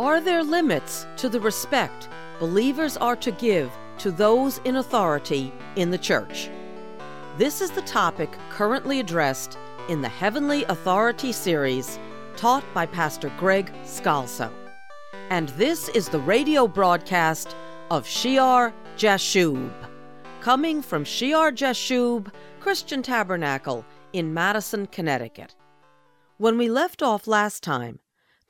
Are there limits to the respect believers are to give to those in authority in the church? This is the topic currently addressed in the Heavenly Authority series taught by Pastor Greg Scalzo. And this is the radio broadcast of Shear Jashub, coming from Shear Jashub Christian Tabernacle in Madison, Connecticut. When we left off last time,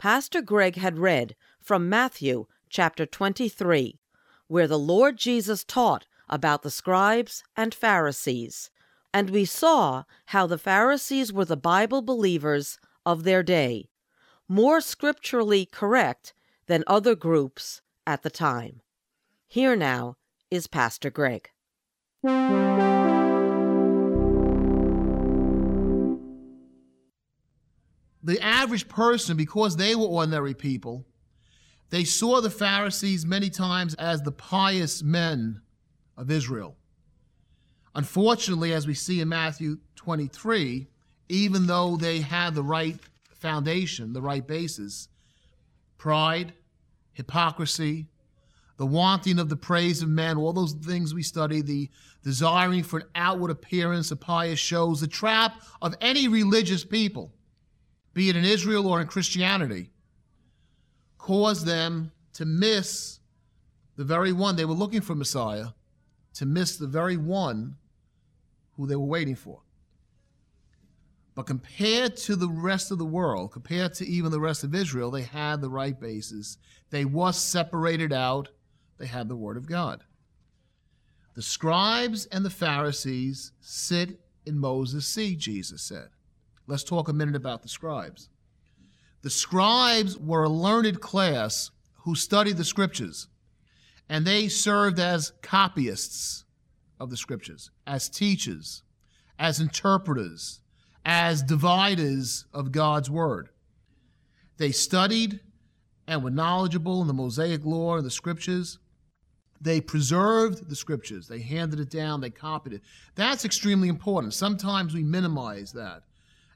Pastor Greg had read from Matthew chapter 23, where the Lord Jesus taught about the scribes and Pharisees, and we saw how the Pharisees were the Bible believers of their day, more scripturally correct than other groups at the time. Here now is Pastor Greg. The average person, because they were ordinary people, they saw the Pharisees many times as the pious men of Israel. Unfortunately, as we see in Matthew 23, even though they had the right foundation, the right basis, pride, hypocrisy, the wanting of the praise of men, all those things we study, the desiring for an outward appearance of pious shows, the trap of any religious people be it in Israel or in Christianity, caused them to miss the very one they were looking for Messiah, to miss the very one who they were waiting for. But compared to the rest of the world, compared to even the rest of Israel, they had the right basis. They was separated out. They had the Word of God. The scribes and the Pharisees sit in Moses' seat, Jesus said. Let's talk a minute about the scribes. The scribes were a learned class who studied the scriptures, and they served as copyists of the scriptures, as teachers, as interpreters, as dividers of God's word. They studied and were knowledgeable in the Mosaic law and the scriptures. They preserved the scriptures. They handed it down. They copied it. That's extremely important. Sometimes we minimize that.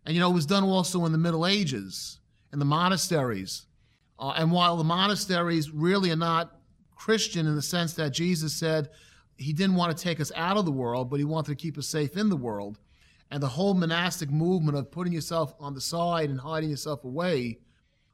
And you know, it was done also in the Middle Ages, in the monasteries. Uh, and while the monasteries really are not Christian in the sense that Jesus said he didn't want to take us out of the world, but he wanted to keep us safe in the world, and the whole monastic movement of putting yourself on the side and hiding yourself away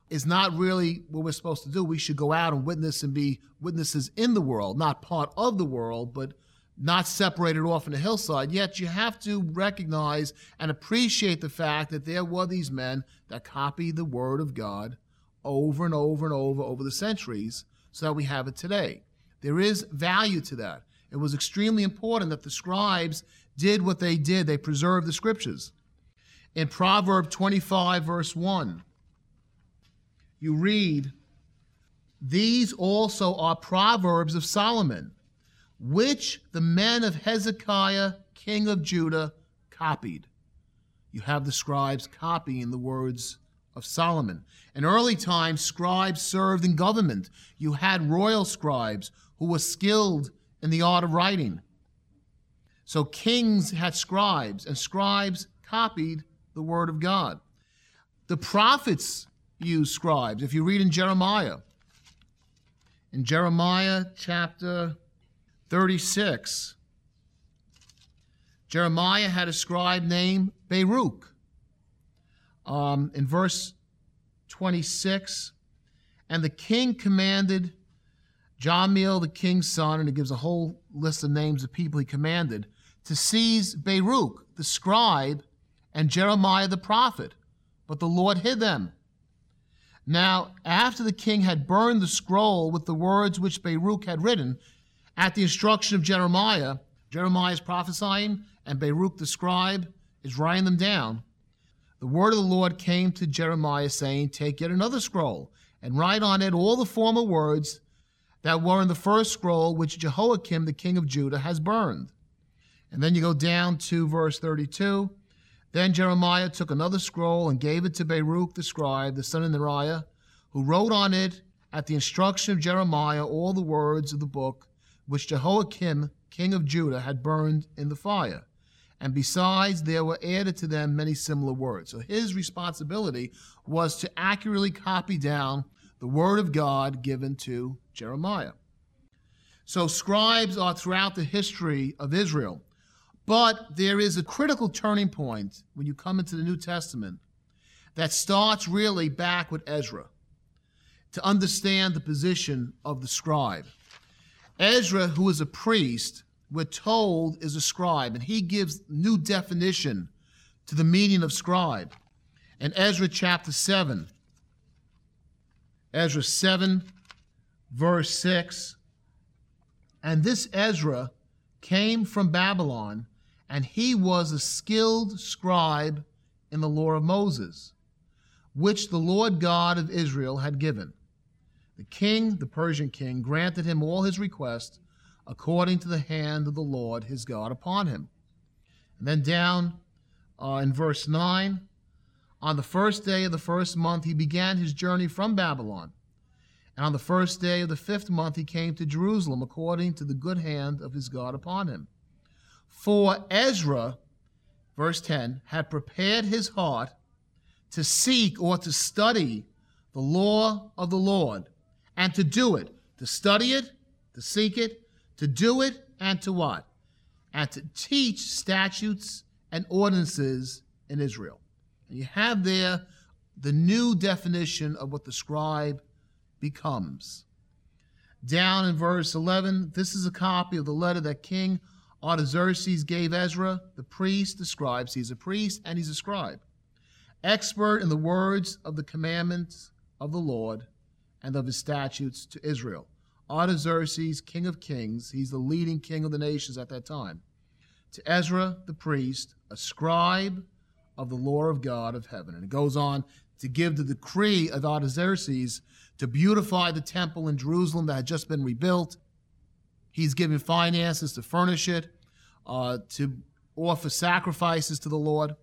is not really what we're supposed to do. We should go out and witness and be witnesses in the world, not part of the world, but not separated off in a hillside. Yet you have to recognize and appreciate the fact that there were these men that copied the Word of God over and over and over over the centuries so that we have it today. There is value to that. It was extremely important that the scribes did what they did, they preserved the scriptures. In Proverb 25, verse 1, you read, These also are proverbs of Solomon which the men of Hezekiah, king of Judah, copied. You have the scribes copying the words of Solomon. In early times, scribes served in government. You had royal scribes who were skilled in the art of writing. So kings had scribes, and scribes copied the word of God. The prophets used scribes. If you read in Jeremiah, in Jeremiah chapter 36. Jeremiah had a scribe named Baruch. Um, in verse 26, and the king commanded Jamiel, the king's son, and it gives a whole list of names of people he commanded, to seize Baruch, the scribe, and Jeremiah the prophet. But the Lord hid them. Now, after the king had burned the scroll with the words which Baruch had written, at the instruction of Jeremiah, Jeremiah is prophesying, and Baruch the scribe is writing them down. The word of the Lord came to Jeremiah, saying, Take yet another scroll, and write on it all the former words that were in the first scroll which Jehoiakim the king of Judah has burned. And then you go down to verse 32. Then Jeremiah took another scroll and gave it to Baruch the scribe, the son of Neriah, who wrote on it at the instruction of Jeremiah all the words of the book which Jehoiakim, king of Judah, had burned in the fire. And besides, there were added to them many similar words. So his responsibility was to accurately copy down the word of God given to Jeremiah. So scribes are throughout the history of Israel. But there is a critical turning point when you come into the New Testament that starts really back with Ezra to understand the position of the scribe. Ezra, who is a priest, we're told is a scribe, and he gives new definition to the meaning of scribe. In Ezra chapter 7, Ezra 7, verse 6, and this Ezra came from Babylon, and he was a skilled scribe in the law of Moses, which the Lord God of Israel had given. The king, the Persian king, granted him all his requests according to the hand of the Lord his God upon him. And then down uh, in verse 9, on the first day of the first month, he began his journey from Babylon. And on the first day of the fifth month, he came to Jerusalem according to the good hand of his God upon him. For Ezra, verse 10, had prepared his heart to seek or to study the law of the Lord and to do it, to study it, to seek it, to do it, and to what? And to teach statutes and ordinances in Israel. And you have there the new definition of what the scribe becomes. Down in verse 11, this is a copy of the letter that King Artaxerxes gave Ezra, the priest, the scribe. He's a priest and he's a scribe. Expert in the words of the commandments of the Lord and of his statutes to Israel. Artaxerxes, king of kings, he's the leading king of the nations at that time. To Ezra, the priest, a scribe of the law of God of heaven. And it goes on to give the decree of Artaxerxes to beautify the temple in Jerusalem that had just been rebuilt. He's given finances to furnish it, uh, to offer sacrifices to the Lord.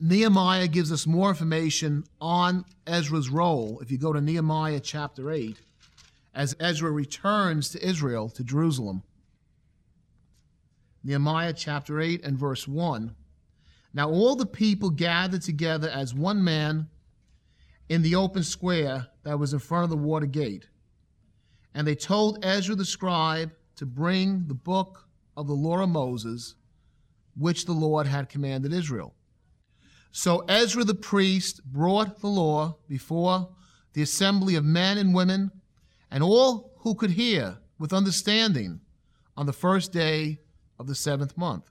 Nehemiah gives us more information on Ezra's role. If you go to Nehemiah chapter 8, as Ezra returns to Israel, to Jerusalem. Nehemiah chapter 8 and verse 1. Now all the people gathered together as one man in the open square that was in front of the water gate. And they told Ezra the scribe to bring the book of the law of Moses, which the Lord had commanded Israel. So Ezra the priest brought the law before the assembly of men and women and all who could hear with understanding on the first day of the seventh month.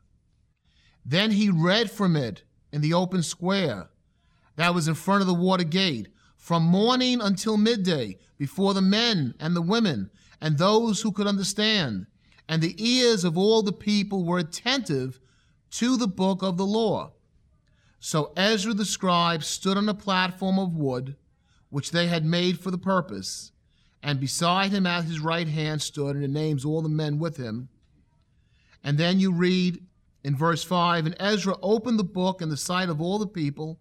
Then he read from it in the open square that was in front of the water gate from morning until midday before the men and the women and those who could understand. And the ears of all the people were attentive to the book of the law. So Ezra the scribe stood on a platform of wood, which they had made for the purpose, and beside him at his right hand stood, and it names all the men with him. And then you read in verse 5 And Ezra opened the book in the sight of all the people,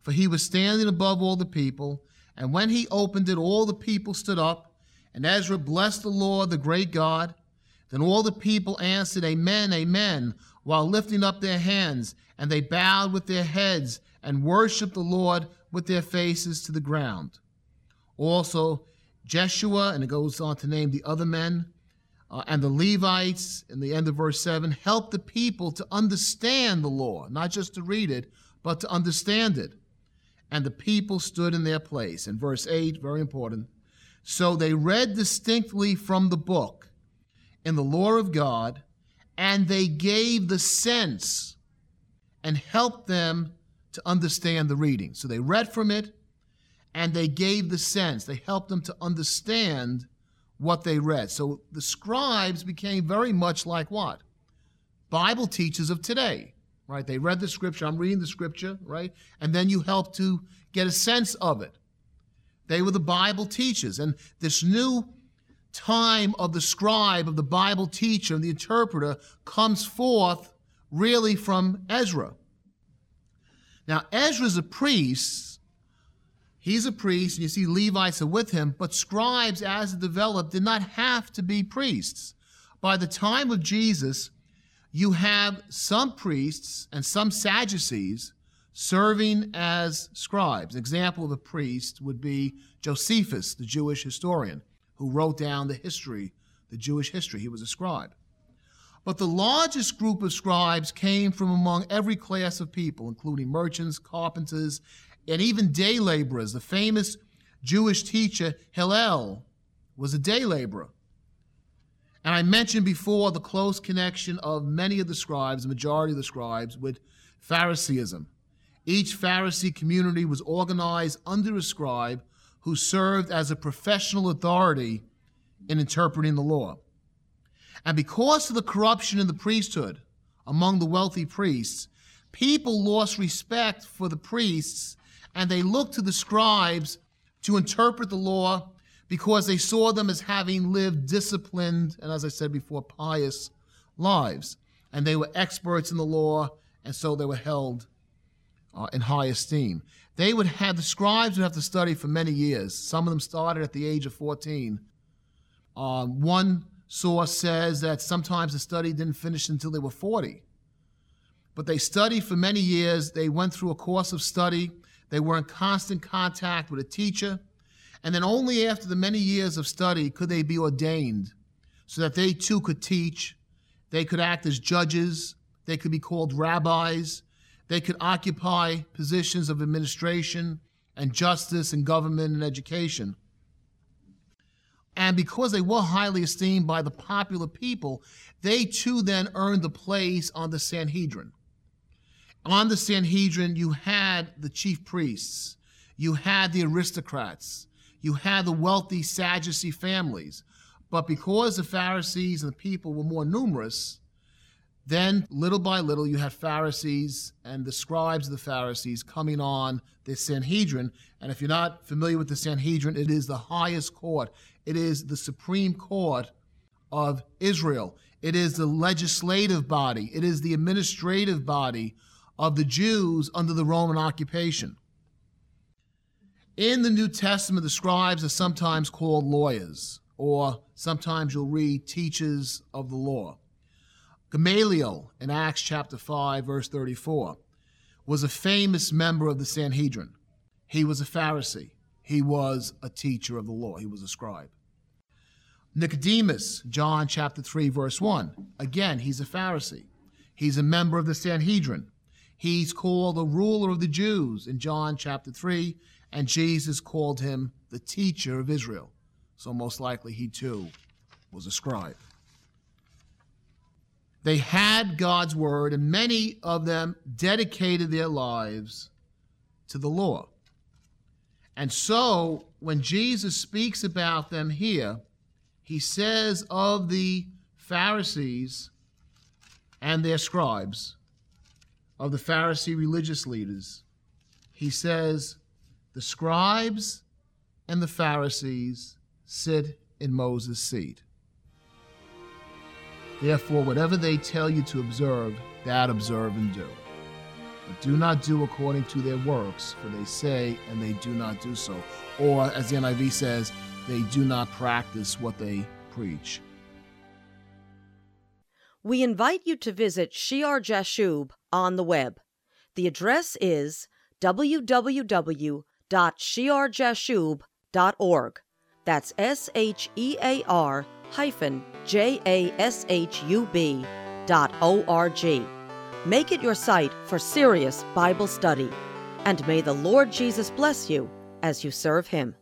for he was standing above all the people. And when he opened it, all the people stood up, and Ezra blessed the Lord, the great God. Then all the people answered, Amen, Amen, while lifting up their hands and they bowed with their heads and worshiped the Lord with their faces to the ground. Also, Jeshua, and it goes on to name the other men, uh, and the Levites, in the end of verse 7, helped the people to understand the law, not just to read it, but to understand it. And the people stood in their place. In verse 8, very important. So they read distinctly from the book in the law of God, and they gave the sense and helped them to understand the reading. So they read from it and they gave the sense. They helped them to understand what they read. So the scribes became very much like what? Bible teachers of today, right? They read the scripture. I'm reading the scripture, right? And then you help to get a sense of it. They were the Bible teachers. And this new time of the scribe, of the Bible teacher, and the interpreter comes forth really from Ezra. Now, Ezra's a priest. He's a priest, and you see Levites are with him, but scribes, as it developed, did not have to be priests. By the time of Jesus, you have some priests and some Sadducees, serving as scribes. An example of a priest would be Josephus, the Jewish historian, who wrote down the history, the Jewish history. He was a scribe. But the largest group of scribes came from among every class of people, including merchants, carpenters, and even day laborers. The famous Jewish teacher Hillel was a day laborer. And I mentioned before the close connection of many of the scribes, the majority of the scribes, with Phariseeism. Each Pharisee community was organized under a scribe who served as a professional authority in interpreting the law. And because of the corruption in the priesthood among the wealthy priests, people lost respect for the priests and they looked to the scribes to interpret the law because they saw them as having lived disciplined and, as I said before, pious lives. And they were experts in the law, and so they were held uh, in high esteem. They would have, the scribes would have to study for many years. Some of them started at the age of 14. Uh, one source says that sometimes the study didn't finish until they were 40. But they studied for many years. They went through a course of study. They were in constant contact with a teacher. And then only after the many years of study could they be ordained so that they too could teach. They could act as judges. They could be called rabbis. They could occupy positions of administration and justice and government and education. And because they were highly esteemed by the popular people, they too then earned the place on the Sanhedrin. On the Sanhedrin, you had the chief priests, you had the aristocrats, you had the wealthy Sadducee families. But because the Pharisees and the people were more numerous, then little by little you had Pharisees and the scribes of the Pharisees coming on the Sanhedrin. And if you're not familiar with the Sanhedrin, it is the highest court, it is the supreme court of Israel. It is the legislative body, it is the administrative body of the Jews under the Roman occupation. In the New Testament, the scribes are sometimes called lawyers, or sometimes you'll read teachers of the law. Gamaliel in Acts chapter 5, verse 34, was a famous member of the Sanhedrin. He was a Pharisee, he was a teacher of the law, he was a scribe. Nicodemus, John chapter 3, verse 1, again, he's a Pharisee. He's a member of the Sanhedrin. He's called the ruler of the Jews in John chapter 3 and Jesus called him the teacher of Israel. So, most likely, he too was a scribe. They had God's word, and many of them dedicated their lives to the law. And so, when Jesus speaks about them here, he says of the Pharisees and their scribes, of the Pharisee religious leaders, he says, the scribes and the Pharisees sit in Moses' seat. Therefore, whatever they tell you to observe, that observe and do. But do not do according to their works, for they say and they do not do so. Or, as the NIV says, they do not practice what they preach. We invite you to visit Shear Jashub on the web. The address is www www.shearjashub.org. That's S H E A R hyphen J A S H U B dot O R G. Make it your site for serious Bible study. And may the Lord Jesus bless you as you serve Him.